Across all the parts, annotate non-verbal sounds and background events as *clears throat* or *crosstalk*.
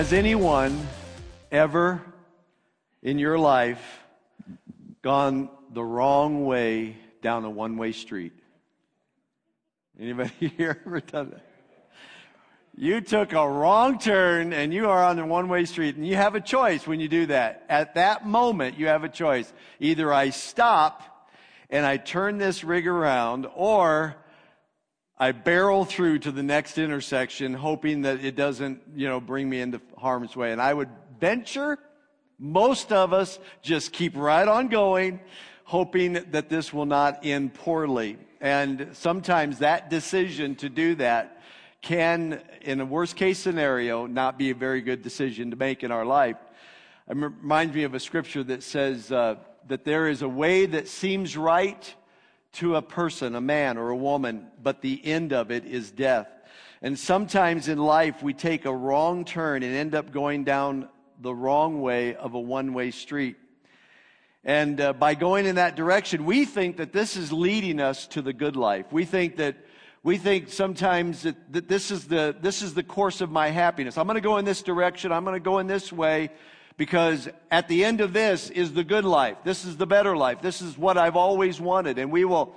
Has anyone ever in your life gone the wrong way down a one way street? Anybody *laughs* here ever done that? You took a wrong turn and you are on a one way street and you have a choice when you do that. At that moment, you have a choice. Either I stop and I turn this rig around or I barrel through to the next intersection hoping that it doesn't, you know, bring me into harm's way. And I would venture most of us just keep right on going, hoping that this will not end poorly. And sometimes that decision to do that can, in a worst case scenario, not be a very good decision to make in our life. It reminds me of a scripture that says uh, that there is a way that seems right to a person, a man or a woman, but the end of it is death. And sometimes in life, we take a wrong turn and end up going down the wrong way of a one way street. And uh, by going in that direction, we think that this is leading us to the good life. We think that we think sometimes that, that this is the this is the course of my happiness. I'm going to go in this direction. I'm going to go in this way because at the end of this is the good life. This is the better life. This is what I've always wanted, and we will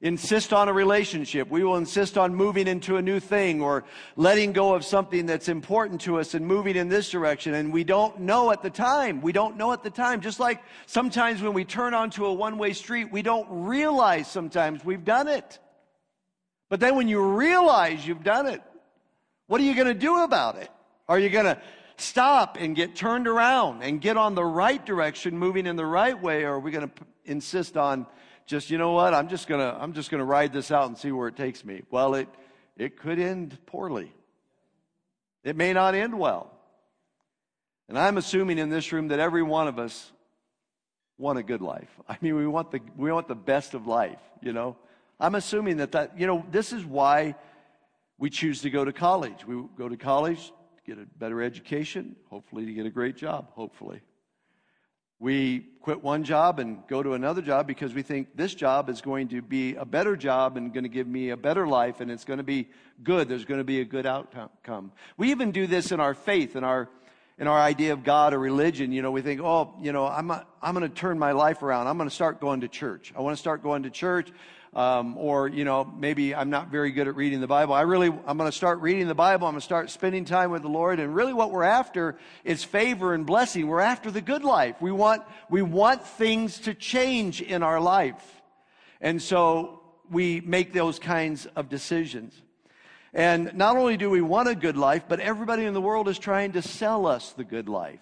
insist on a relationship. We will insist on moving into a new thing or letting go of something that's important to us and moving in this direction. And we don't know at the time. We don't know at the time. Just like sometimes when we turn onto a one way street, we don't realize sometimes we've done it. But then when you realize you've done it, what are you going to do about it? Are you going to stop and get turned around and get on the right direction, moving in the right way, or are we going to insist on just, you know what, I'm just gonna, I'm just gonna ride this out and see where it takes me. Well, it, it could end poorly. It may not end well. And I'm assuming in this room that every one of us want a good life. I mean, we want the, we want the best of life, you know. I'm assuming that that, you know, this is why we choose to go to college. We go to college to get a better education, hopefully to get a great job, hopefully. We quit one job and go to another job because we think this job is going to be a better job and going to give me a better life and it's going to be good. There's going to be a good outcome. We even do this in our faith, in our in our idea of God or religion, you know, we think, oh, you know, I'm, I'm going to turn my life around. I'm going to start going to church. I want to start going to church. Um, or, you know, maybe I'm not very good at reading the Bible. I really, I'm going to start reading the Bible. I'm going to start spending time with the Lord. And really what we're after is favor and blessing. We're after the good life. We want, we want things to change in our life. And so we make those kinds of decisions. And not only do we want a good life, but everybody in the world is trying to sell us the good life.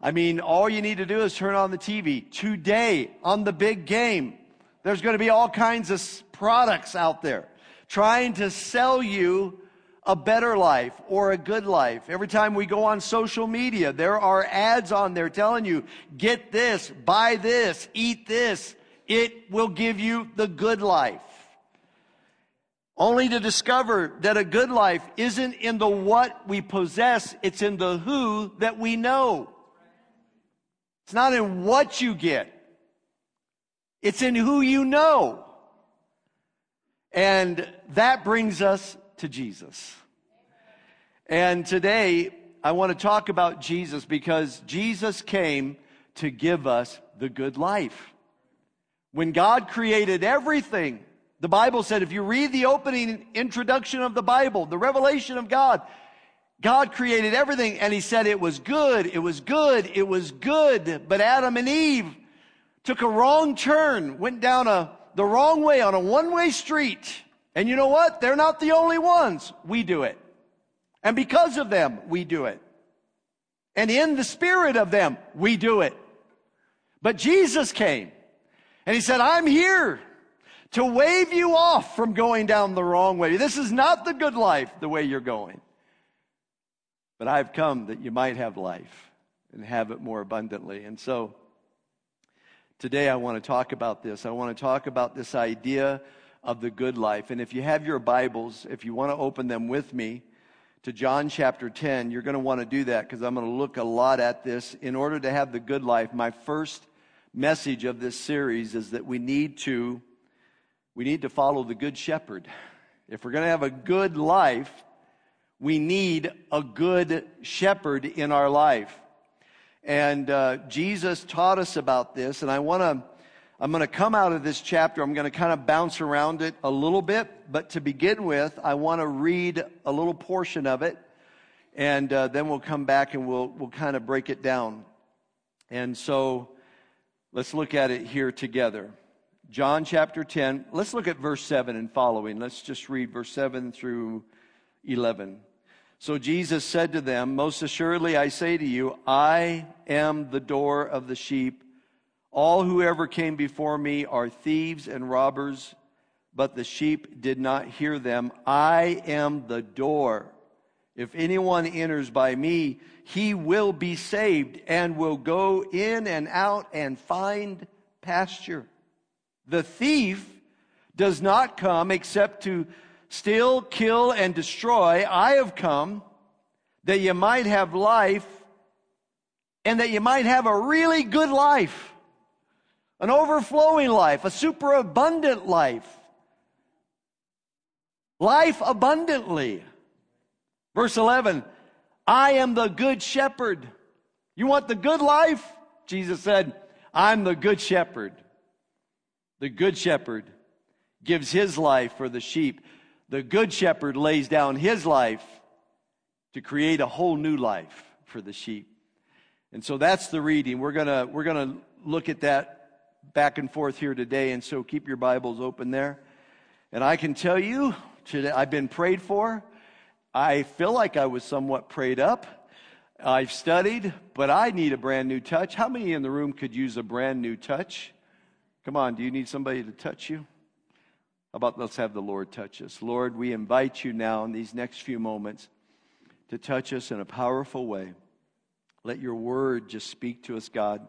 I mean, all you need to do is turn on the TV. Today, on the big game, there's going to be all kinds of products out there trying to sell you a better life or a good life. Every time we go on social media, there are ads on there telling you, get this, buy this, eat this. It will give you the good life. Only to discover that a good life isn't in the what we possess, it's in the who that we know. It's not in what you get. It's in who you know. And that brings us to Jesus. And today, I want to talk about Jesus because Jesus came to give us the good life. When God created everything, the Bible said, if you read the opening introduction of the Bible, the revelation of God, God created everything and He said it was good, it was good, it was good. But Adam and Eve took a wrong turn, went down a, the wrong way on a one way street. And you know what? They're not the only ones. We do it. And because of them, we do it. And in the spirit of them, we do it. But Jesus came and he said, I'm here to wave you off from going down the wrong way. This is not the good life the way you're going. But I've come that you might have life and have it more abundantly. And so Today, I want to talk about this. I want to talk about this idea of the good life. And if you have your Bibles, if you want to open them with me to John chapter 10, you're going to want to do that because I'm going to look a lot at this. In order to have the good life, my first message of this series is that we need to we need to follow the good shepherd. If we're going to have a good life, we need a good shepherd in our life. And uh, Jesus taught us about this, and I want to. I'm going to come out of this chapter. I'm going to kind of bounce around it a little bit, but to begin with, I want to read a little portion of it, and uh, then we'll come back and we'll we'll kind of break it down. And so, let's look at it here together. John chapter 10. Let's look at verse 7 and following. Let's just read verse 7 through 11. So Jesus said to them, Most assuredly I say to you, I am the door of the sheep. All who ever came before me are thieves and robbers, but the sheep did not hear them. I am the door. If anyone enters by me, he will be saved and will go in and out and find pasture. The thief does not come except to steal, kill, and destroy. I have come that you might have life and that you might have a really good life, an overflowing life, a superabundant life. Life abundantly. Verse 11, I am the good shepherd. You want the good life? Jesus said, I'm the good shepherd. The good shepherd gives his life for the sheep. The good shepherd lays down his life to create a whole new life for the sheep. And so that's the reading. We're gonna, we're gonna look at that back and forth here today. And so keep your Bibles open there. And I can tell you, today, I've been prayed for. I feel like I was somewhat prayed up. I've studied, but I need a brand new touch. How many in the room could use a brand new touch? Come on, do you need somebody to touch you? About let's have the Lord touch us? Lord, we invite you now in these next few moments to touch us in a powerful way. Let your word just speak to us, God.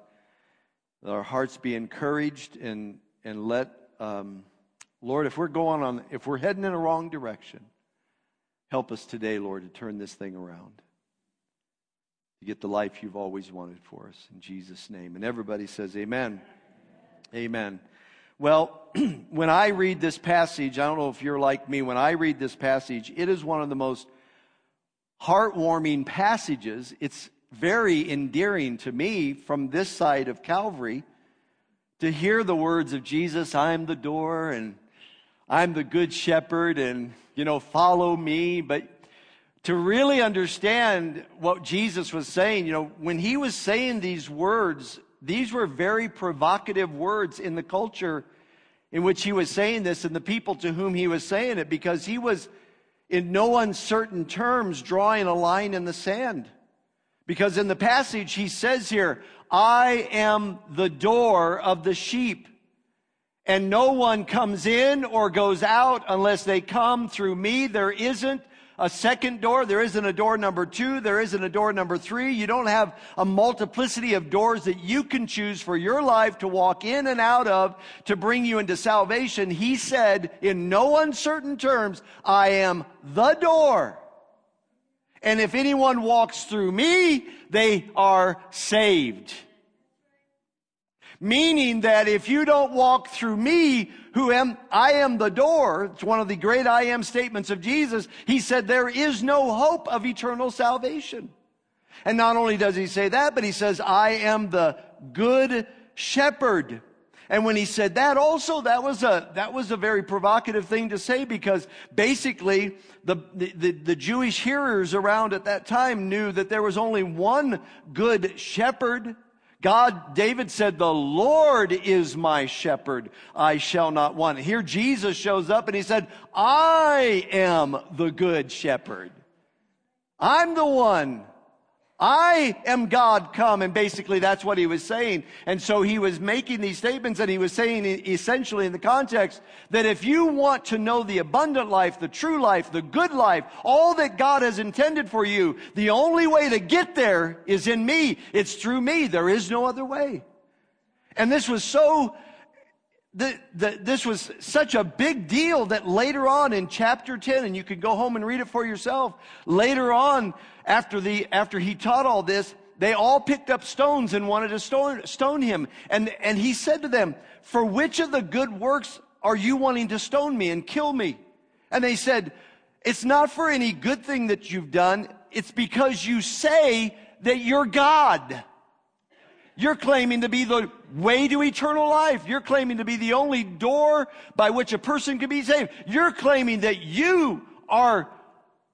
Let our hearts be encouraged and, and let, um, Lord, if we're going on, if we're heading in a wrong direction, help us today, Lord, to turn this thing around. To get the life you've always wanted for us. In Jesus' name. And everybody says, Amen. Amen. Well, *clears throat* when I read this passage, I don't know if you're like me, when I read this passage, it is one of the most heartwarming passages. It's very endearing to me from this side of Calvary to hear the words of Jesus, I'm the door and I'm the good shepherd and, you know, follow me. But to really understand what Jesus was saying, you know, when he was saying these words, these were very provocative words in the culture in which he was saying this and the people to whom he was saying it because he was in no uncertain terms drawing a line in the sand. Because in the passage he says here, I am the door of the sheep. And no one comes in or goes out unless they come through me. There isn't a second door. There isn't a door number two. There isn't a door number three. You don't have a multiplicity of doors that you can choose for your life to walk in and out of to bring you into salvation. He said in no uncertain terms, I am the door. And if anyone walks through me, they are saved. Meaning that if you don't walk through me, who am, I am the door. It's one of the great I am statements of Jesus. He said there is no hope of eternal salvation. And not only does he say that, but he says, I am the good shepherd. And when he said that also, that was a, that was a very provocative thing to say because basically the, the, the, Jewish hearers around at that time knew that there was only one good shepherd. God, David said, the Lord is my shepherd. I shall not want. Here Jesus shows up and he said, I am the good shepherd. I'm the one I am God come. And basically that's what he was saying. And so he was making these statements and he was saying essentially in the context that if you want to know the abundant life, the true life, the good life, all that God has intended for you, the only way to get there is in me. It's through me. There is no other way. And this was so the, the, this was such a big deal that later on in chapter 10, and you can go home and read it for yourself, later on, after, the, after he taught all this, they all picked up stones and wanted to stone, stone him. And, and he said to them, For which of the good works are you wanting to stone me and kill me? And they said, It's not for any good thing that you've done. It's because you say that you're God. You're claiming to be the way to eternal life. You're claiming to be the only door by which a person can be saved. You're claiming that you are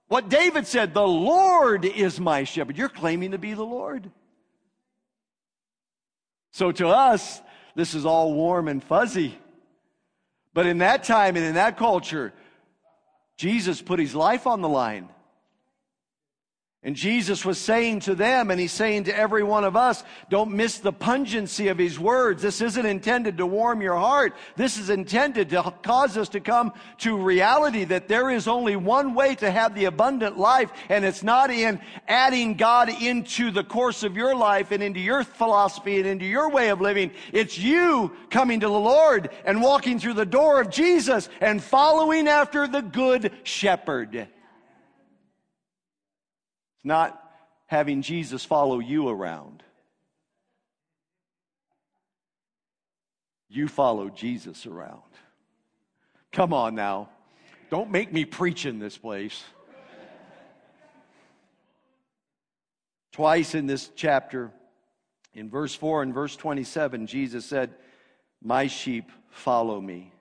what David said, the Lord is my shepherd. You're claiming to be the Lord. So to us, this is all warm and fuzzy. But in that time and in that culture, Jesus put his life on the line. And Jesus was saying to them, and he's saying to every one of us, don't miss the pungency of his words. This isn't intended to warm your heart. This is intended to cause us to come to reality that there is only one way to have the abundant life, and it's not in adding God into the course of your life and into your philosophy and into your way of living. It's you coming to the Lord and walking through the door of Jesus and following after the good shepherd not having Jesus follow you around. You follow Jesus around. Come on now. Don't make me preach in this place. Twice in this chapter, in verse 4 and verse 27, Jesus said, My sheep follow me.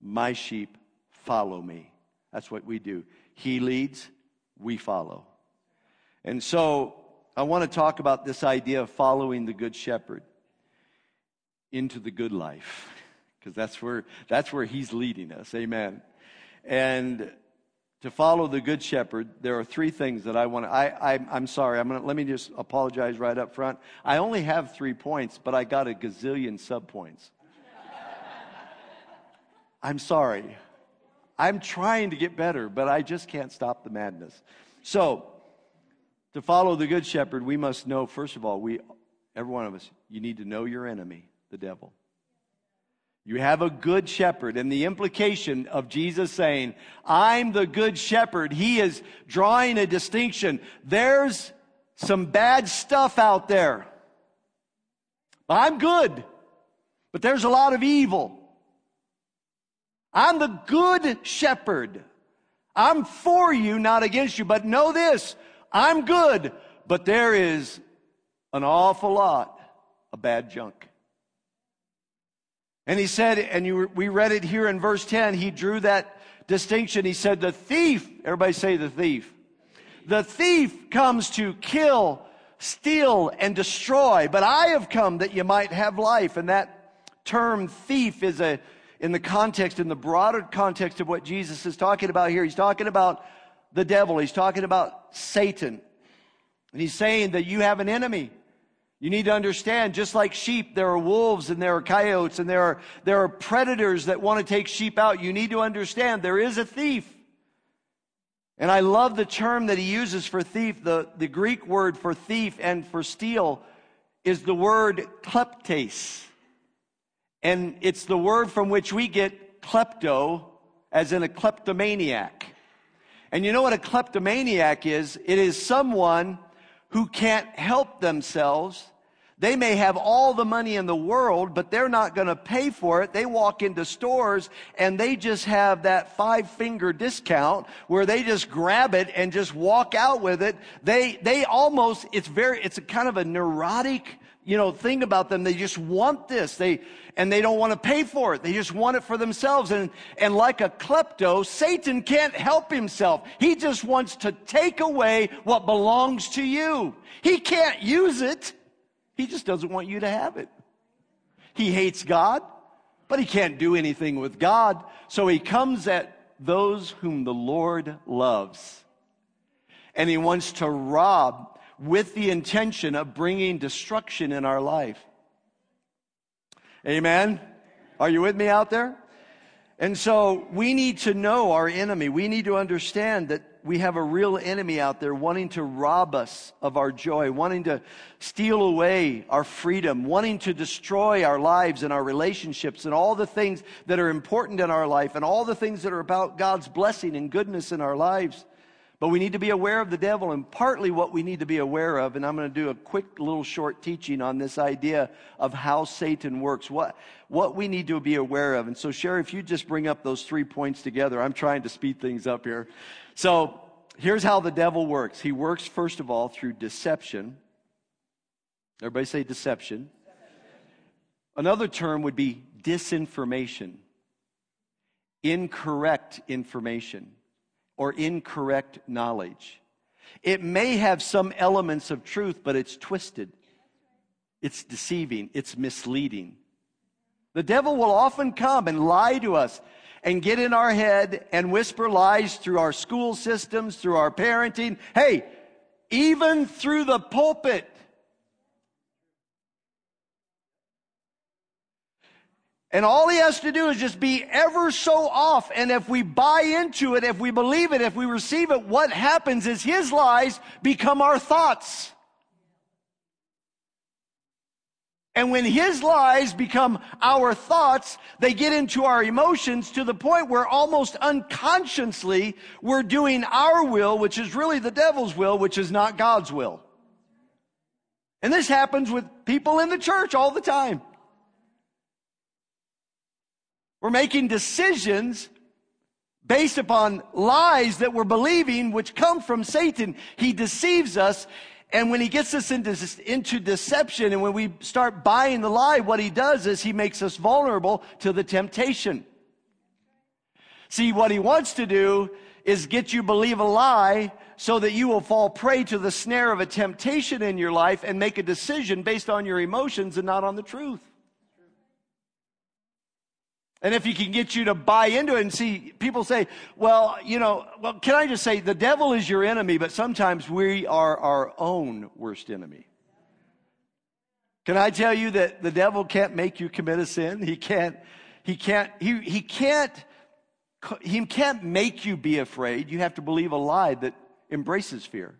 My sheep follow me. That's what we do. He leads, we follow. And so I want to talk about this idea of following the Good Shepherd into the good life, because that's where, that's where he's leading us. Amen. And to follow the Good Shepherd, there are three things that I want to. I, I, am sorry, I'm gonna, let me just apologize right up front. I only have three points, but I got a gazillion subpoints. *laughs* I'm sorry. I'm trying to get better, but I just can't stop the madness. So, to follow the Good Shepherd, we must know, first of all, we, every one of us, you need to know your enemy, the devil. You have a good shepherd. And the implication of Jesus saying, I'm the good shepherd, he is drawing a distinction. There's some bad stuff out there. I'm good, but there's a lot of evil. I'm the good shepherd. I'm for you, not against you. But know this I'm good, but there is an awful lot of bad junk. And he said, and you, we read it here in verse 10, he drew that distinction. He said, the thief, everybody say the thief. The thief comes to kill, steal, and destroy, but I have come that you might have life. And that term thief is a, in the context, in the broader context of what Jesus is talking about here, he's talking about the devil. He's talking about Satan. And he's saying that you have an enemy. You need to understand, just like sheep, there are wolves and there are coyotes and there are, there are predators that want to take sheep out. You need to understand there is a thief. And I love the term that he uses for thief. The, the Greek word for thief and for steal is the word kleptes. And it's the word from which we get klepto, as in a kleptomaniac. And you know what a kleptomaniac is? It is someone who can't help themselves. They may have all the money in the world, but they're not going to pay for it. They walk into stores and they just have that five finger discount where they just grab it and just walk out with it. They, they almost, it's very, it's a kind of a neurotic you know, thing about them. They just want this. They, and they don't want to pay for it. They just want it for themselves. And, and like a klepto, Satan can't help himself. He just wants to take away what belongs to you. He can't use it. He just doesn't want you to have it. He hates God, but he can't do anything with God. So he comes at those whom the Lord loves. And he wants to rob with the intention of bringing destruction in our life. Amen? Are you with me out there? And so we need to know our enemy. We need to understand that we have a real enemy out there wanting to rob us of our joy, wanting to steal away our freedom, wanting to destroy our lives and our relationships and all the things that are important in our life and all the things that are about God's blessing and goodness in our lives. But we need to be aware of the devil, and partly what we need to be aware of, and I'm going to do a quick little short teaching on this idea of how Satan works, what, what we need to be aware of. And so, Sherry, if you just bring up those three points together, I'm trying to speed things up here. So, here's how the devil works he works, first of all, through deception. Everybody say deception. Another term would be disinformation, incorrect information or incorrect knowledge. It may have some elements of truth, but it's twisted. It's deceiving. It's misleading. The devil will often come and lie to us and get in our head and whisper lies through our school systems, through our parenting. Hey, even through the pulpit. And all he has to do is just be ever so off. And if we buy into it, if we believe it, if we receive it, what happens is his lies become our thoughts. And when his lies become our thoughts, they get into our emotions to the point where almost unconsciously we're doing our will, which is really the devil's will, which is not God's will. And this happens with people in the church all the time. We're making decisions based upon lies that we're believing, which come from Satan. He deceives us. And when he gets us into, into deception and when we start buying the lie, what he does is he makes us vulnerable to the temptation. See, what he wants to do is get you believe a lie so that you will fall prey to the snare of a temptation in your life and make a decision based on your emotions and not on the truth. And if he can get you to buy into it and see, people say, well, you know, well, can I just say, the devil is your enemy, but sometimes we are our own worst enemy. Can I tell you that the devil can't make you commit a sin? He can't, he can't, he, he can't, he can't make you be afraid. You have to believe a lie that embraces fear.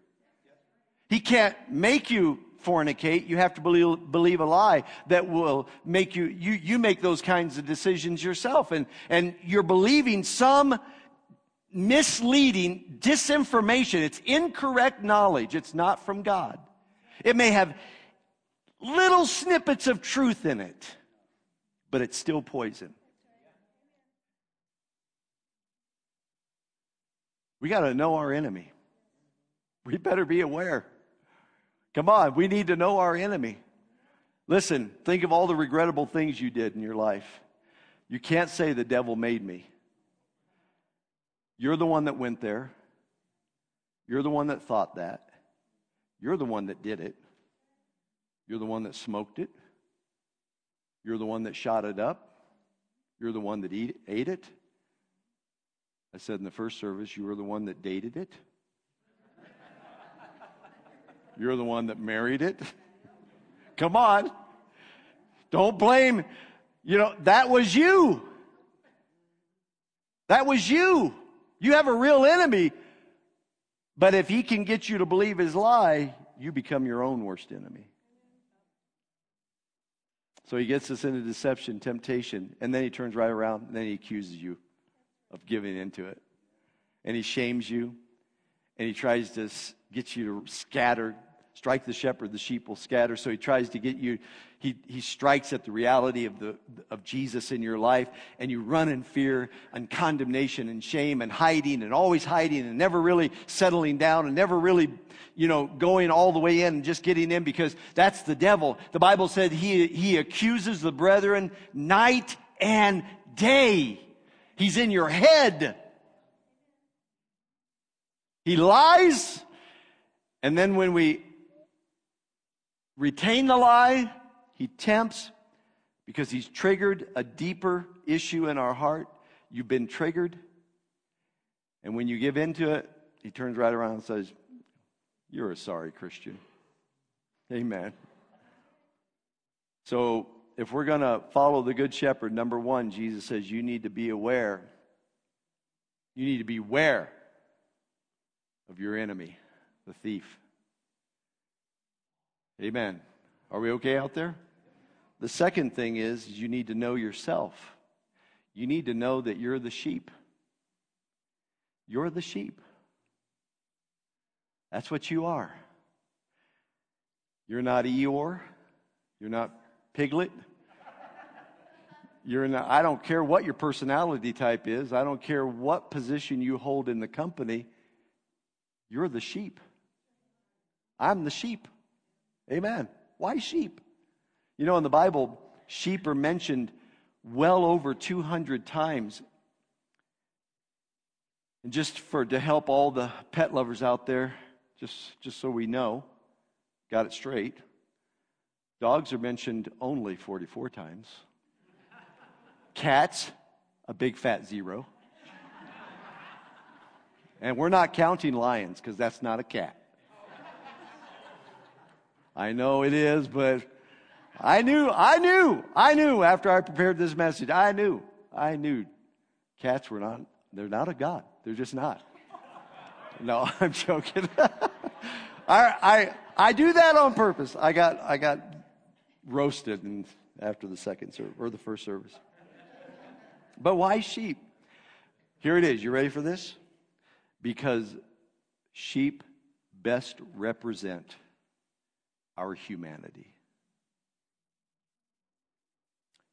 He can't make you fornicate. You have to believe, believe a lie that will make you, you, you make those kinds of decisions yourself. And, and you're believing some misleading disinformation. It's incorrect knowledge. It's not from God. It may have little snippets of truth in it, but it's still poison. We got to know our enemy. We better be aware. Come on, we need to know our enemy. Listen, think of all the regrettable things you did in your life. You can't say the devil made me. You're the one that went there. You're the one that thought that. You're the one that did it. You're the one that smoked it. You're the one that shot it up. You're the one that eat, ate it. I said in the first service, you were the one that dated it. You're the one that married it. Come on. Don't blame, you know, that was you. That was you. You have a real enemy. But if he can get you to believe his lie, you become your own worst enemy. So he gets us into deception, temptation, and then he turns right around and then he accuses you of giving into it. And he shames you and he tries to get you to scatter. Strike the shepherd, the sheep will scatter. So he tries to get you, he, he strikes at the reality of, the, of Jesus in your life, and you run in fear and condemnation and shame and hiding and always hiding and never really settling down and never really, you know, going all the way in and just getting in because that's the devil. The Bible said he, he accuses the brethren night and day. He's in your head. He lies. And then when we retain the lie, he tempts because he's triggered a deeper issue in our heart. You've been triggered. And when you give into it, he turns right around and says, You're a sorry Christian. Amen. So, if we're going to follow the Good Shepherd, number one, Jesus says you need to be aware. You need to beware of your enemy, the thief. Amen. Are we okay out there? The second thing is you need to know yourself. You need to know that you're the sheep. You're the sheep. That's what you are. You're not Eeyore. You're not Piglet. You're not, I don't care what your personality type is. I don't care what position you hold in the company. You're the sheep. I'm the sheep. Amen. Why sheep? You know, in the Bible, sheep are mentioned well over 200 times. And just for to help all the pet lovers out there, just just so we know, got it straight. Dogs are mentioned only 44 times. Cats, a big fat zero. And we're not counting lions because that's not a cat. I know it is, but I knew, I knew, I knew after I prepared this message, I knew, I knew cats were not, they're not a God. They're just not. No, *laughs* I'm joking. *laughs* I, I, I do that on purpose. I got, I got roasted and after the second service or the first service. But why sheep? Here it is. You ready for this? Because sheep best represent our humanity.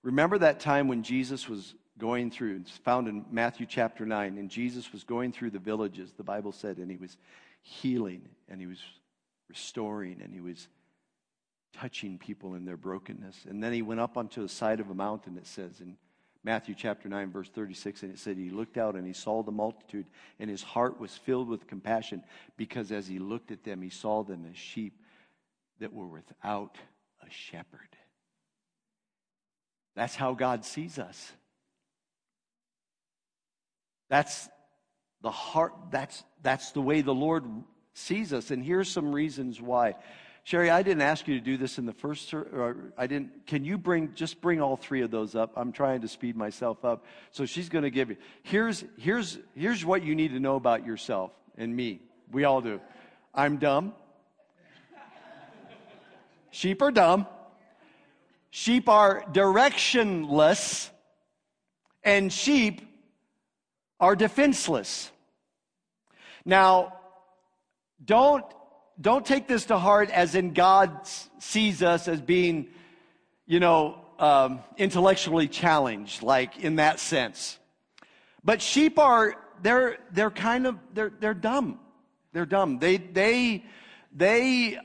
Remember that time when Jesus was going through, it's found in Matthew chapter 9, and Jesus was going through the villages, the Bible said, and he was healing, and he was restoring, and he was touching people in their brokenness. And then he went up onto the side of a mountain, it says in Matthew chapter 9, verse 36, and it said, He looked out and he saw the multitude, and his heart was filled with compassion because as he looked at them, he saw them as sheep that were without a shepherd. That's how God sees us. That's the heart, that's, that's the way the Lord sees us. And here's some reasons why. Sherry, I didn't ask you to do this in the first, I didn't, can you bring, just bring all three of those up? I'm trying to speed myself up. So she's going to give you, here's, here's, here's what you need to know about yourself and me. We all do. I'm dumb. Sheep are dumb. Sheep are directionless. And sheep are defenseless. Now, don't, don't take this to heart as in God sees us as being, you know, um, intellectually challenged, like in that sense. But sheep are, they're, they're kind of, they're, they're dumb. They're dumb. They, they, they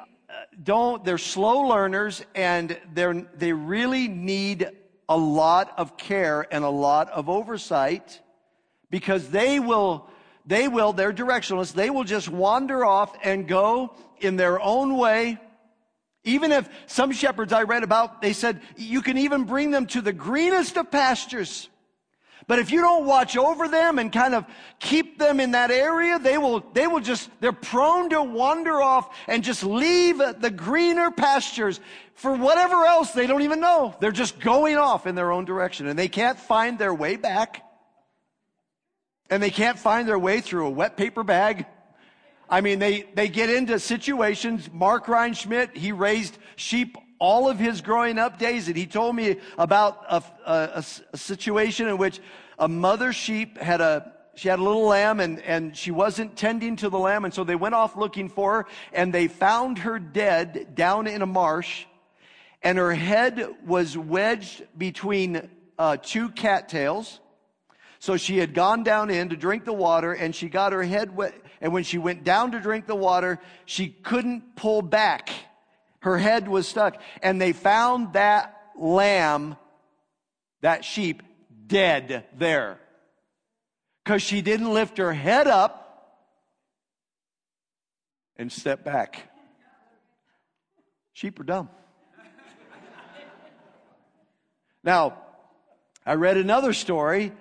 don't, they're slow learners and they're, they really need a lot of care and a lot of oversight because they will, they will, they're directionless, they will just wander off and go in their own way. Even if some shepherds I read about, they said you can even bring them to the greenest of pastures. But if you don't watch over them and kind of keep them in that area, they will, they will just, they're prone to wander off and just leave the greener pastures for whatever else they don't even know. They're just going off in their own direction and they can't find their way back and they can't find their way through a wet paper bag. I mean, they, they get into situations. Mark Reinschmidt, he raised sheep all of his growing up days, and he told me about a, a, a situation in which a mother sheep had a she had a little lamb and, and she wasn't tending to the lamb, and so they went off looking for her, and they found her dead down in a marsh, and her head was wedged between uh, two cattails. So she had gone down in to drink the water and she got her head wet. And when she went down to drink the water, she couldn't pull back. Her head was stuck. And they found that lamb, that sheep, dead there. Because she didn't lift her head up and step back. Sheep are dumb. Now, I read another story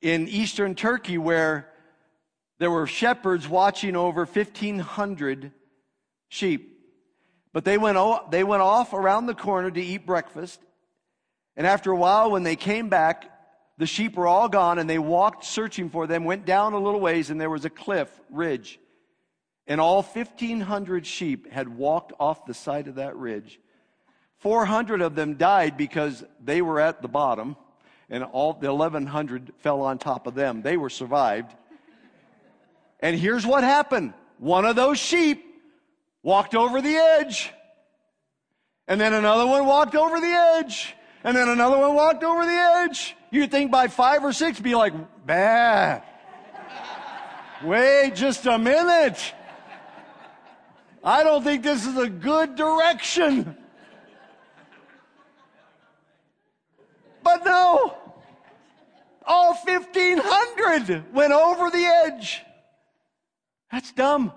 in eastern Turkey where there were shepherds watching over 1,500 sheep. But they went, they went off around the corner to eat breakfast. And after a while, when they came back, the sheep were all gone and they walked searching for them, went down a little ways, and there was a cliff, ridge. And all 1,500 sheep had walked off the side of that ridge. 400 of them died because they were at the bottom and all the 1100 fell on top of them. They were survived. And here's what happened. one of those sheep walked over the edge. And then another one walked over the edge. And then another one walked over the edge. You'd think by five or six, be like, bah. Wait just a minute. I don't think this is a good direction. But no, all 1,500 went over the edge. That's dumb.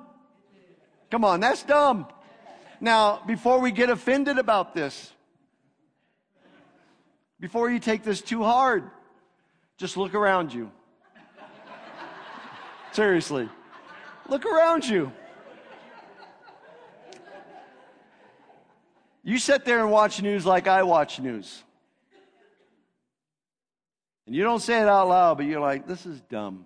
Come on, that's dumb. Now, before we get offended about this, before you take this too hard, just look around you. Seriously, look around you. You sit there and watch news like I watch news. And you don't say it out loud, but you're like, this is dumb.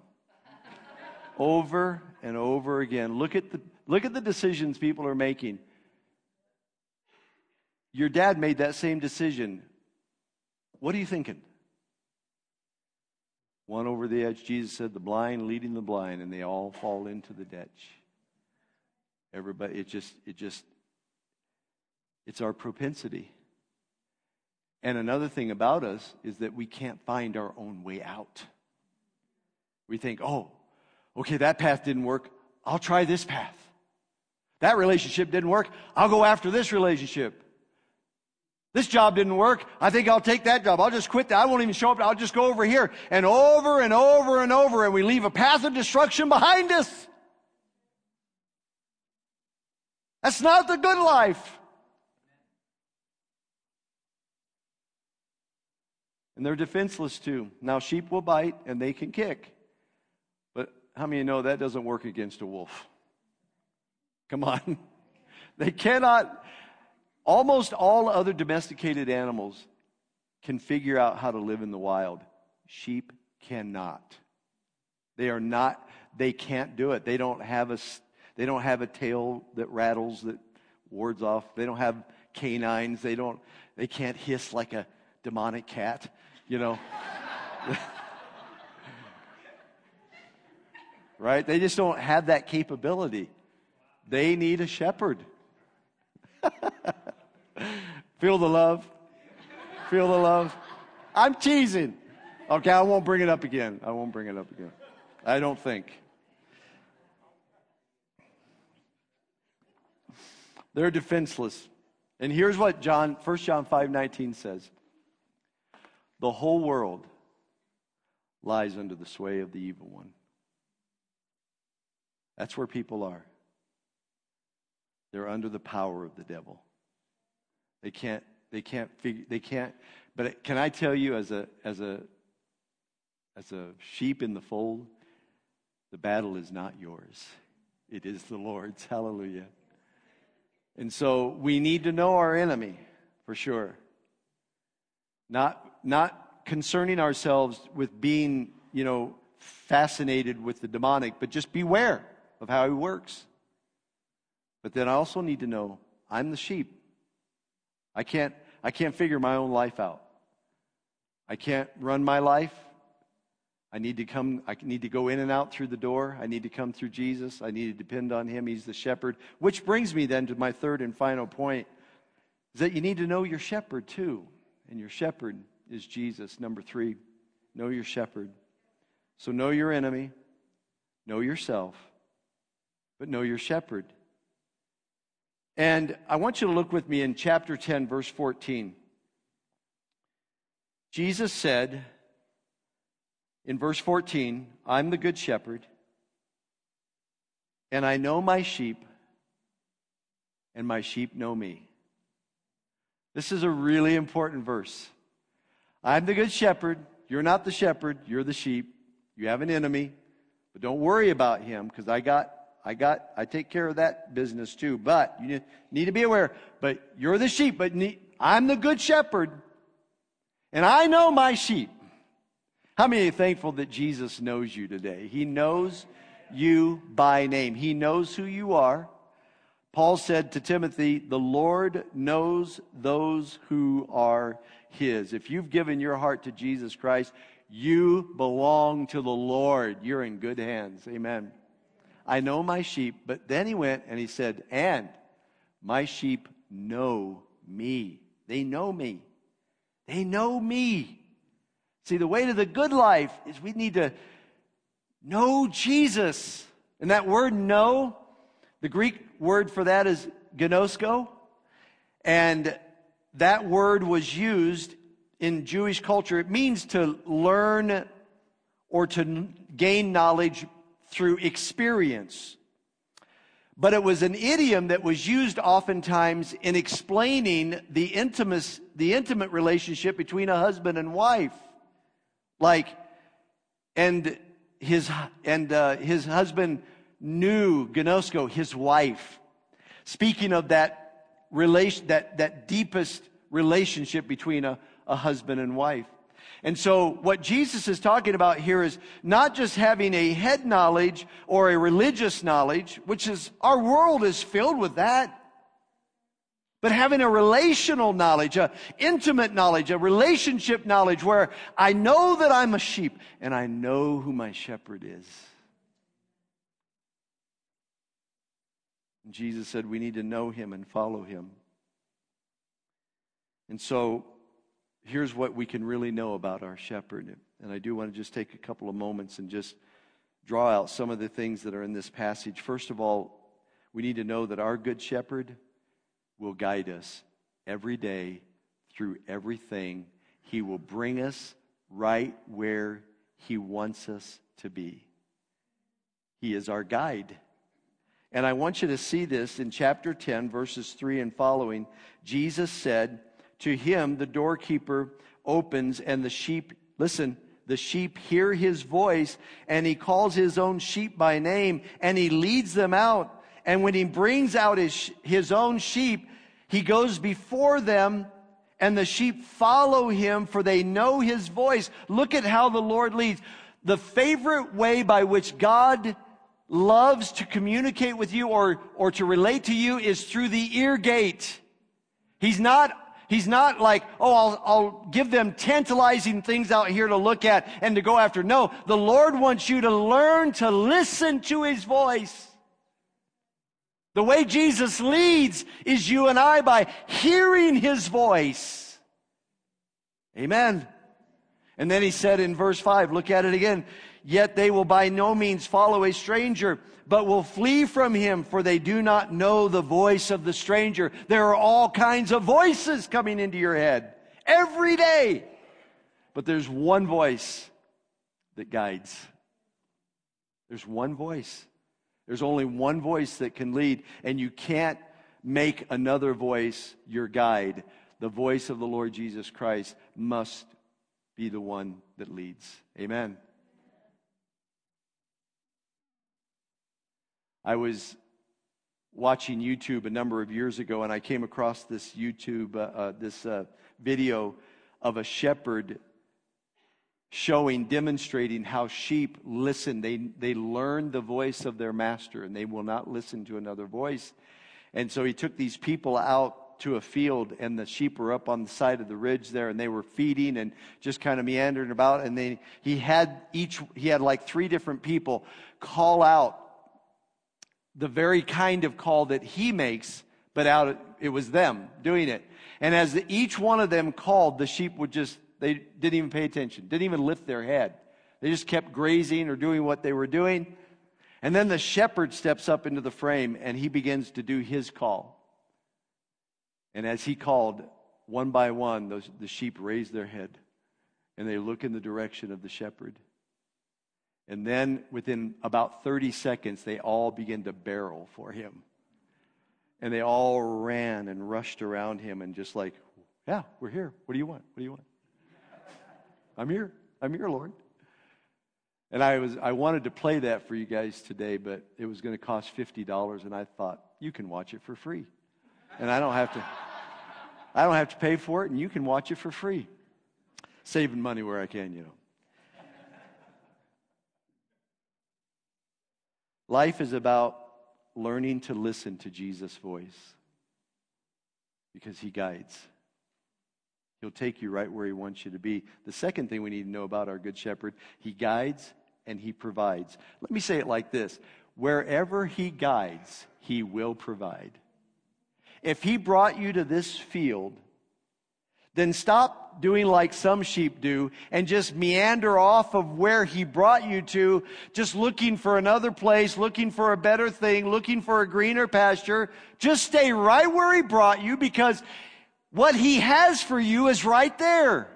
over and over again. Look at the, look at the decisions people are making. Your dad made that same decision. What are you thinking? One over the edge, Jesus said, the blind leading the blind, and they all fall into the ditch. Everybody, it just, it just, it's our propensity. And another thing about us is that we can't find our own way out. We think, oh, okay, that path didn't work. I'll try this path. That relationship didn't work. I'll go after this relationship. This job didn't work. I think I'll take that job. I'll just quit that. I won't even show up. I'll just go over here and over and over and over and we leave a path of destruction behind us. That's not the good life. And they're defenseless too. Now, sheep will bite and they can kick. But how many know that doesn't work against a wolf? Come on. *laughs* they cannot, almost all other domesticated animals can figure out how to live in the wild. Sheep cannot. They are not, they can't do it. They don't have a, they don't have a tail that rattles, that wards off. They don't have canines. They don't, they can't hiss like a demonic cat you know. *laughs* right? They just don't have that capability. They need a shepherd. *laughs* Feel the love? Feel the love? I'm teasing. Okay, I won't bring it up again. I won't bring it up again. I don't think. They're defenseless. And here's what John 1 John 5:19 says. The whole world lies under the sway of the evil one. That's where people are. They're under the power of the devil. They can't, they can't figure, they can't, but can I tell you as a, as a, as a sheep in the fold, the battle is not yours. It is the Lord's. *laughs* Hallelujah. And so we need to know our enemy for sure. Not not concerning ourselves with being, you know, fascinated with the demonic, but just beware of how he works. But then I also need to know I'm the sheep. I can't, I can't figure my own life out. I can't run my life. I need to come, I need to go in and out through the door. I need to come through Jesus. I need to depend on him. He's the shepherd. Which brings me then to my third and final point is that you need to know your shepherd too. And your shepherd is Jesus. Number three, know your shepherd. So know your enemy, know yourself, but know your shepherd. And I want you to look with me in chapter 10, verse 14. Jesus said in verse 14, I'm the good shepherd, and I know my sheep, and my sheep know me. This is a really important verse. I'm the good shepherd. You're not the shepherd. You're the sheep. You have an enemy, but don't worry about him because I got, I got, I take care of that business too. But you need to be aware. But you're the sheep. But I'm the good shepherd, and I know my sheep. How many are thankful that Jesus knows you today? He knows you by name. He knows who you are. Paul said to Timothy, The Lord knows those who are his. If you've given your heart to Jesus Christ, you belong to the Lord. You're in good hands. Amen. I know my sheep. But then he went and he said, And my sheep know me. They know me. They know me. See, the way to the good life is we need to know Jesus. And that word know, the Greek word for that is ginosko. And that word was used in Jewish culture. It means to learn or to gain knowledge through experience. But it was an idiom that was used oftentimes in explaining the intimate, the intimate relationship between a husband and wife. Like, and his, and uh, his husband knew ginosko, his wife. Speaking of that relation, that, that deepest relationship between a, a husband and wife. And so what Jesus is talking about here is not just having a head knowledge or a religious knowledge, which is, our world is filled with that. But having a relational knowledge, a intimate knowledge, a relationship knowledge where I know that I'm a sheep and I know who my shepherd is. And Jesus said we need to know him and follow him. And so here's what we can really know about our shepherd. And I do want to just take a couple of moments and just draw out some of the things that are in this passage. First of all, we need to know that our good shepherd will guide us every day through everything. He will bring us right where he wants us to be. He is our guide. And I want you to see this in chapter 10, verses 3 and following. Jesus said, to him, the doorkeeper opens, and the sheep, listen, the sheep hear his voice, and he calls his own sheep by name, and he leads them out. And when he brings out his, his own sheep, he goes before them, and the sheep follow him, for they know his voice. Look at how the Lord leads. The favorite way by which God loves to communicate with you or, or to relate to you is through the ear gate. He's not He's not like, oh, I'll, I'll give them tantalizing things out here to look at and to go after. No, the Lord wants you to learn to listen to His voice. The way Jesus leads is you and I by hearing His voice. Amen. And then he said in verse 5, look at it again. Yet they will by no means follow a stranger, but will flee from him, for they do not know the voice of the stranger. There are all kinds of voices coming into your head every day. But there's one voice that guides. There's one voice. There's only one voice that can lead, and you can't make another voice your guide. The voice of the Lord Jesus Christ must be the one that leads. Amen. I was watching YouTube a number of years ago, and I came across this YouTube, uh, uh, this uh, video of a shepherd showing, demonstrating how sheep listen. They, they learn the voice of their master, and they will not listen to another voice. And so he took these people out to a field, and the sheep were up on the side of the ridge there, and they were feeding and just kind of meandering about. And they, he had each, he had like three different people call out the very kind of call that he makes, but out it was them doing it. And as each one of them called, the sheep would just they didn't even pay attention, didn't even lift their head. They just kept grazing or doing what they were doing. And then the shepherd steps up into the frame and he begins to do his call. And as he called, one by one, those, the sheep raise their head and they look in the direction of the shepherd. And then within about 30 seconds, they all began to barrel for him. And they all ran and rushed around him and just like, yeah, we're here. What do you want? What do you want? *laughs* I'm here. I'm here, Lord. And I was I wanted to play that for you guys today, but it was going to cost fifty dollars, and I thought you can watch it for free, and I don't have to. I don't have to pay for it, and you can watch it for free. Saving money where I can, you know. Life is about learning to listen to Jesus' voice because he guides. He'll take you right where he wants you to be. The second thing we need to know about our good shepherd, he guides and he provides. Let me say it like this. wherever He guides, He will provide. If He brought you to this field, then stop doing like some sheep do and just meander off of where he brought you to, just looking for another place, looking for a better thing, looking for a greener pasture. Just stay right where he brought you because what he has for you is right there.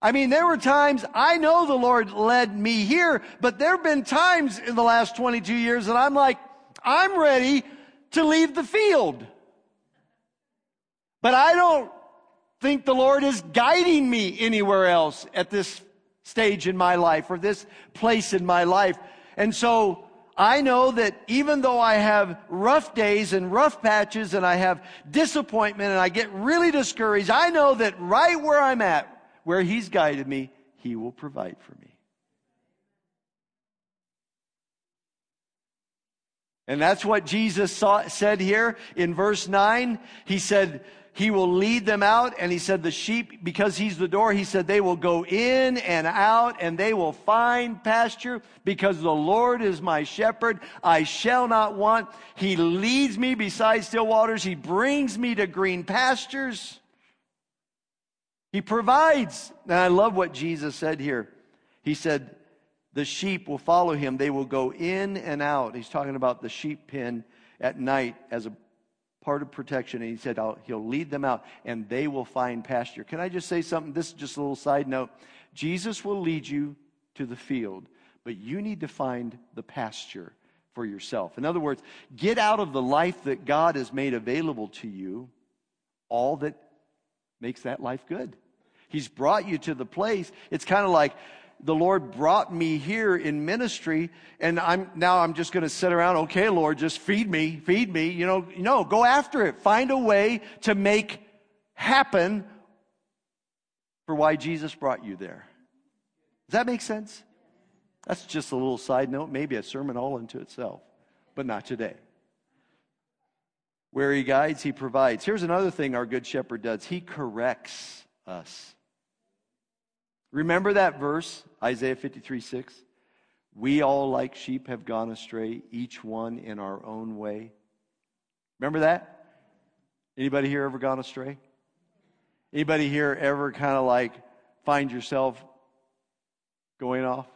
I mean, there were times, I know the Lord led me here, but there have been times in the last 22 years that I'm like, I'm ready to leave the field. But I don't think the Lord is guiding me anywhere else at this stage in my life or this place in my life. And so I know that even though I have rough days and rough patches and I have disappointment and I get really discouraged, I know that right where I'm at, where He's guided me, He will provide for me. And that's what Jesus saw, said here in verse 9. He said, he will lead them out. And he said, the sheep, because he's the door, he said, they will go in and out and they will find pasture because the Lord is my shepherd. I shall not want. He leads me beside still waters. He brings me to green pastures. He provides. And I love what Jesus said here. He said, the sheep will follow him. They will go in and out. He's talking about the sheep pen at night as a part of protection. And he said, He'll lead them out and they will find pasture. Can I just say something? This is just a little side note. Jesus will lead you to the field, but you need to find the pasture for yourself. In other words, get out of the life that God has made available to you all that makes that life good. He's brought you to the place. It's kind of like the Lord brought me here in ministry, and I'm now I'm just going to sit around. Okay, Lord, just feed me, feed me. You know, no, go after it. Find a way to make happen for why Jesus brought you there. Does that make sense? That's just a little side note, maybe a sermon all into itself, but not today. Where he guides, he provides. Here's another thing our good shepherd does he corrects us. Remember that verse, Isaiah 53 6? We all, like sheep, have gone astray, each one in our own way. Remember that? Anybody here ever gone astray? Anybody here ever kind of like find yourself going off?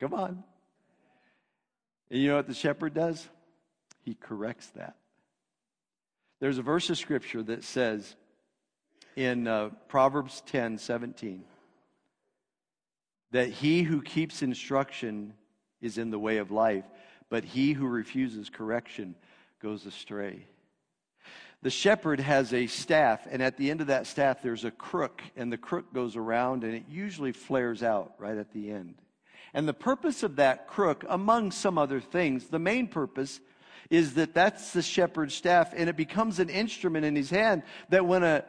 Come on. And you know what the shepherd does? He corrects that. There's a verse of scripture that says in uh, Proverbs 10 17, that he who keeps instruction is in the way of life, but he who refuses correction goes astray. The shepherd has a staff, and at the end of that staff, there's a crook, and the crook goes around, and it usually flares out right at the end. And the purpose of that crook, among some other things, the main purpose is that that's the shepherd's staff, and it becomes an instrument in his hand that when a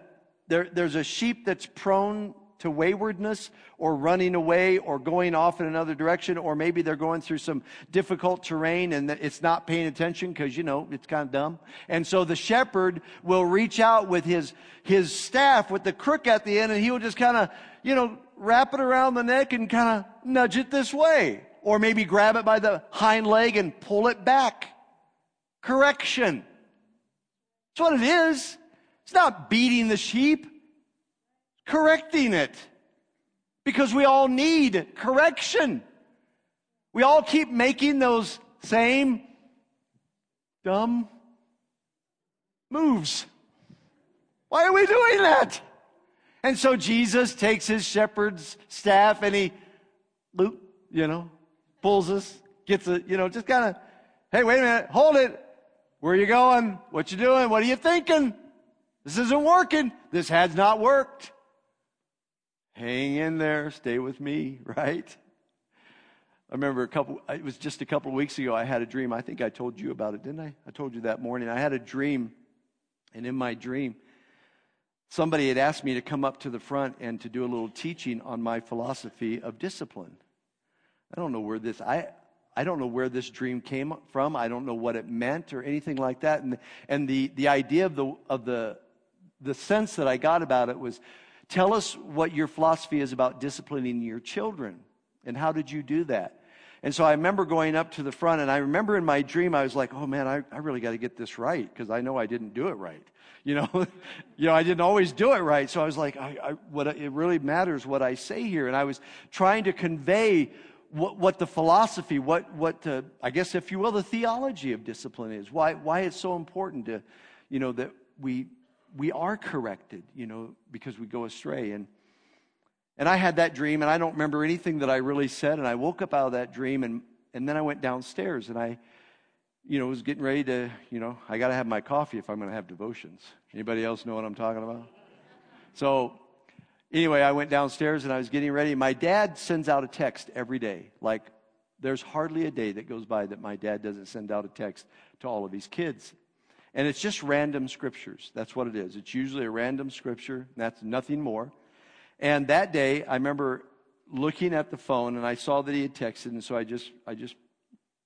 there, there's a sheep that's prone to waywardness or running away or going off in another direction, or maybe they're going through some difficult terrain and it's not paying attention because, you know, it's kind of dumb. And so the shepherd will reach out with his, his staff with the crook at the end and he will just kind of, you know, wrap it around the neck and kind of nudge it this way. Or maybe grab it by the hind leg and pull it back. Correction. That's what it is. It's not beating the sheep correcting it. Because we all need correction. We all keep making those same dumb moves. Why are we doing that? And so Jesus takes his shepherd's staff and he, you know, pulls us, gets it, you know, just kind of, hey, wait a minute, hold it. Where are you going? What you doing? What are you thinking? This isn't working. This has not worked. Hang in there, stay with me, *laughs* right? I remember a couple, it was just a couple weeks ago, I had a dream. I think I told you about it, didn't I? I told you that morning. I had a dream, and in my dream, somebody had asked me to come up to the front and to do a little teaching on my philosophy of discipline. I don't know where this, I, I don't know where this dream came from. I don't know what it meant or anything like that. And, and the, the idea of the, of the, the sense that I got about it was Tell us what your philosophy is about disciplining your children. And how did you do that? And so I remember going up to the front, and I remember in my dream, I was like, oh man, I, I really got to get this right because I know I didn't do it right. *laughs* You know, *laughs* you know, I didn't always do it right. So I was like, I, I, what, it really matters what I say here. And I was trying to convey what, what the philosophy, what, what uh, I guess, if you will, the theology of discipline is. Why, why it's so important to, you know, that we, we are corrected, you know, because we go astray. And, and I had that dream, and I don't remember anything that I really said. And I woke up out of that dream, and, and then I went downstairs, and I, you know, was getting ready to, you know, I got to have my coffee if I'm going to have devotions. Anybody else know what I'm talking about? So, anyway, I went downstairs and I was getting ready. My dad sends out a text every day. Like, there's hardly a day that goes by that my dad doesn't send out a text to all of his kids. And it's just random scriptures. That's what it is. It's usually a random scripture. That's nothing more. And that day, I remember looking at the phone and I saw that he had texted, and so I just I just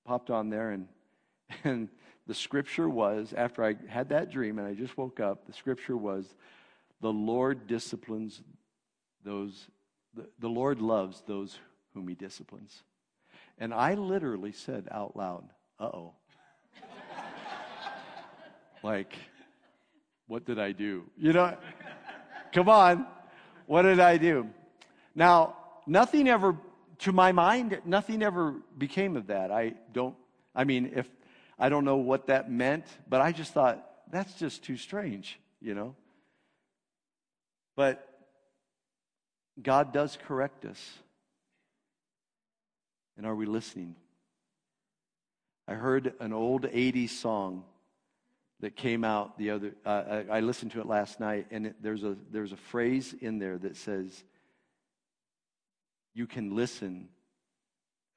popped on there and *laughs* and the scripture was after I had that dream and I just woke up, the scripture was the Lord disciplines those the, the Lord loves those whom he disciplines. And I literally said out loud, "Uh-oh." Like what did I do? You know, come on. What did I do? Now, nothing ever, to my mind, nothing ever became of that. I don't, I mean, if, I don't know what that meant, but I just thought, that's just too strange, you know? But God does correct us. And are we listening? I heard an old 80s song that came out the other uh, I, I, listened to it last night and it, there's a there's a phrase in there that says you can listen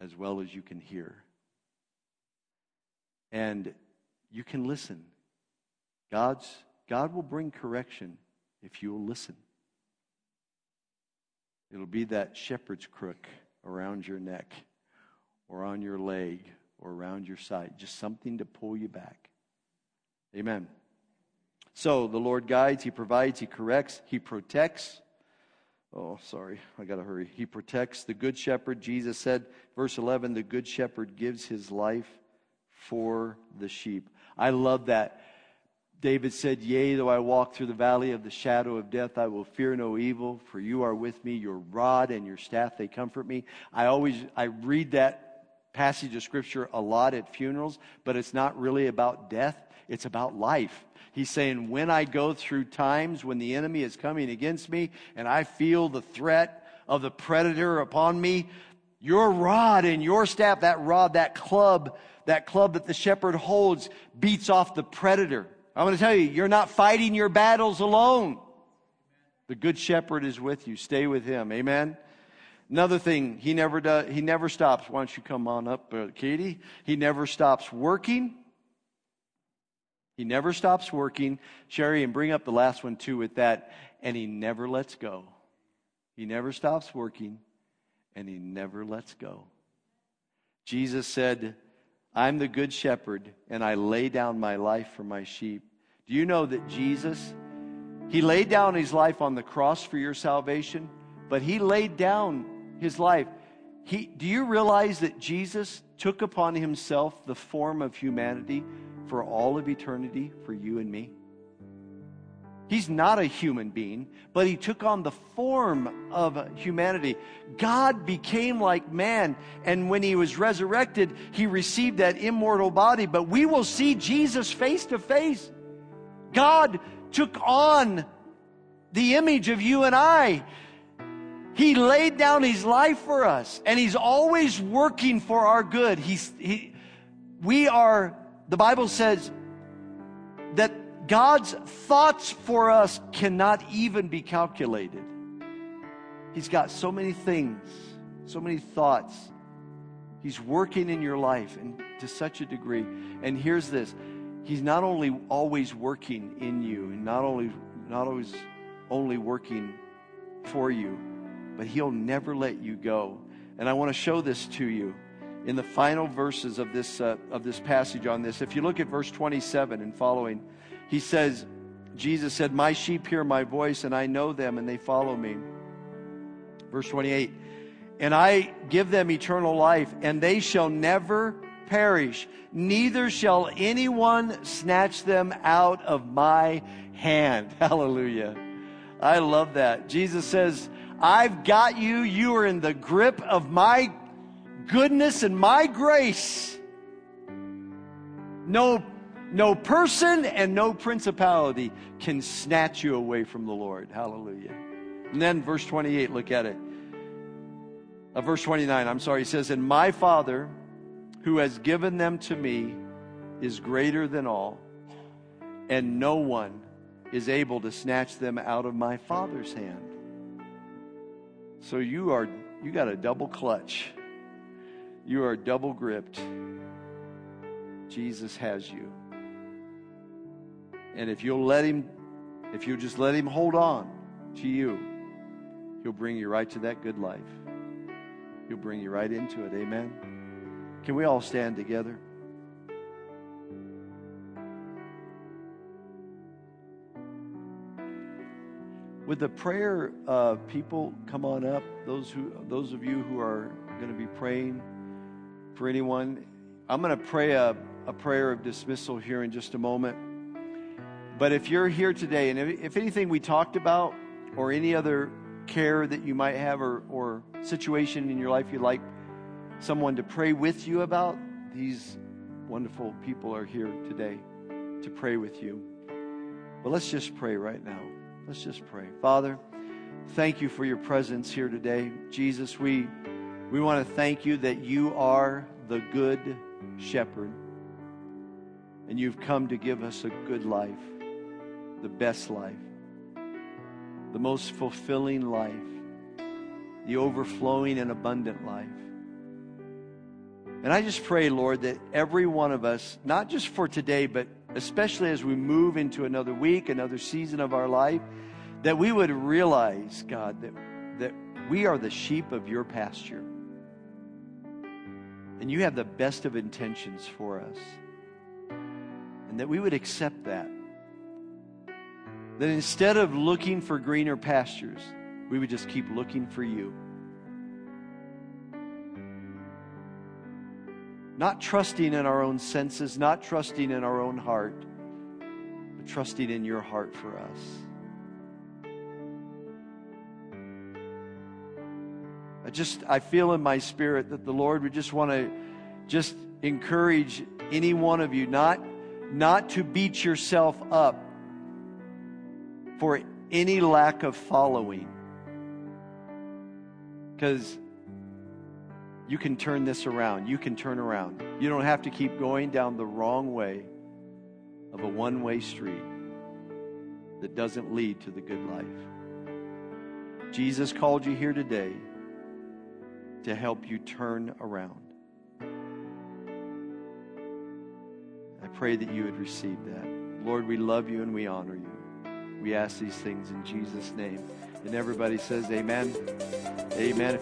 as well as you can hear. And you can listen. God's god will bring correction if you will listen. It'll be that shepherd's crook around your neck or on your leg or around your side just something to pull you back Amen. So the Lord guides, He provides, He corrects, He protects. Oh, sorry, I got to hurry. He protects the good shepherd. Jesus said, verse 11, the good shepherd gives his life for the sheep. I love that. David said, Yea, though I walk through the valley of the shadow of death, I will fear no evil, for you are with me. Your rod and your staff, they comfort me. I always, I read that passage of scripture a lot at funerals, but it's not really about death. It's about life. He's saying, when I go through times when the enemy is coming against me and I feel the threat of the predator upon me, your rod and your staff, that rod, that club, that club that the shepherd holds, beats off the predator. I'm going to tell you, you're not fighting your battles alone. The good shepherd is with you. Stay with him. Amen. Another thing, he never does, he never stops. Why don't you come on up, uh, Katie? He never stops working. He never stops working. Sherry, and bring up the last one too with that. And he never lets go. He never stops working and he never lets go. Jesus said, I'm the good shepherd and I lay down my life for my sheep. Do you know that Jesus, he laid down his life on the cross for your salvation, but he laid down his life. He, do you realize that Jesus took upon himself the form of humanity for all of eternity for you and me? He's not a human being, but he took on the form of humanity. God became like man, and when he was resurrected, he received that immortal body. But we will see Jesus face to face. God took on the image of you and I. He laid down his life for us, and he's always working for our good. He's, he, we are the Bible says that God's thoughts for us cannot even be calculated. He's got so many things, so many thoughts. He's working in your life and to such a degree. And here's this. He's not only always working in you and not only not always only working for you, but he'll never let you go. And I want to show this to you in the final verses of this, uh, of this passage on this. If you look at verse 27 and following, he says, Jesus said, My sheep hear my voice, and I know them, and they follow me. Verse 28 and I give them eternal life, and they shall never perish, neither shall anyone snatch them out of my hand. *laughs* Hallelujah. I love that. Jesus says, I've got you. You are in the grip of my goodness and my grace. No, no person and no principality can snatch you away from the Lord. Hallelujah. And then verse 28, look at it. Uh, verse 29, I'm sorry, he says, And my Father, who has given them to me, is greater than all, and no one is able to snatch them out of my Father's hand. So you are, you got a double clutch. You are double gripped. Jesus has you. And if you'll let him, if you'll just let him hold on to you, he'll bring you right to that good life. He'll bring you right into it. Amen. Can we all stand together? Would the prayer uh, people come on up? Those who, those of you who are going to be praying for anyone, I'm going to pray a, a prayer of dismissal here in just a moment. But if you're here today, and if, if anything we talked about, or any other care that you might have, or, or situation in your life you'd like someone to pray with you about, these wonderful people are here today to pray with you. But let's just pray right now. Let's just pray. Father, thank you for your presence here today. Jesus, we, we want to thank you that you are the good shepherd. And you've come to give us a good life, the best life, the most fulfilling life, the overflowing and abundant life. And I just pray, Lord, that every one of us, not just for today, but especially as we move into another week, another season of our life, that we would realize, God, that, that we are the sheep of your pasture. And you have the best of intentions for us. And that we would accept that. That instead of looking for greener pastures, we would just keep looking for you. Not trusting in our own senses, not trusting in our own heart, but trusting in your heart for us. I just, I feel in my spirit that the Lord would just want to just encourage any one of you not, not to beat yourself up for any lack of following. Because you can turn this around. You can turn around. You don't have to keep going down the wrong way of a one way street that doesn't lead to the good life. Jesus called you here today to help you turn around. I pray that you would receive that. Lord, we love you and we honor you. We ask these things in Jesus' name. And everybody says, Amen. Amen.